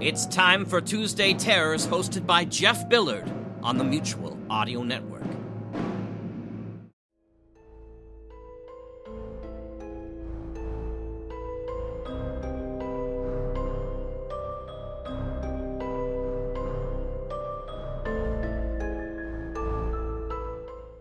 It's time for Tuesday Terrors, hosted by Jeff Billard on the Mutual Audio Network.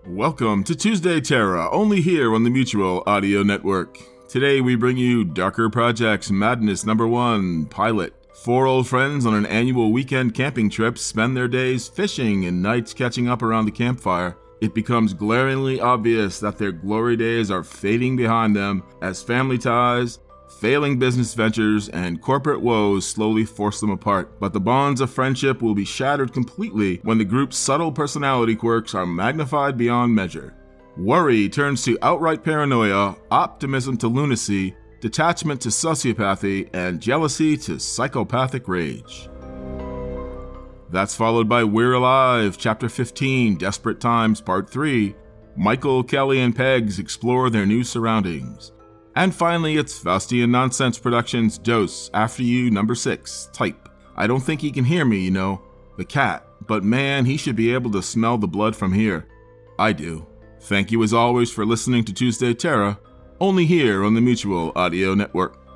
Welcome to Tuesday Terror, only here on the Mutual Audio Network. Today we bring you Darker Projects Madness Number 1 Pilot. Four old friends on an annual weekend camping trip spend their days fishing and nights catching up around the campfire. It becomes glaringly obvious that their glory days are fading behind them as family ties, failing business ventures, and corporate woes slowly force them apart. But the bonds of friendship will be shattered completely when the group's subtle personality quirks are magnified beyond measure. Worry turns to outright paranoia, optimism to lunacy, detachment to sociopathy, and jealousy to psychopathic rage. That's followed by We're Alive, Chapter 15, Desperate Times, Part 3. Michael, Kelly, and Pegs explore their new surroundings. And finally, it's Faustian Nonsense Productions' Dose, After You, Number 6, Type. I don't think he can hear me, you know, the cat, but man, he should be able to smell the blood from here. I do. Thank you as always for listening to Tuesday Terror only here on the Mutual Audio Network.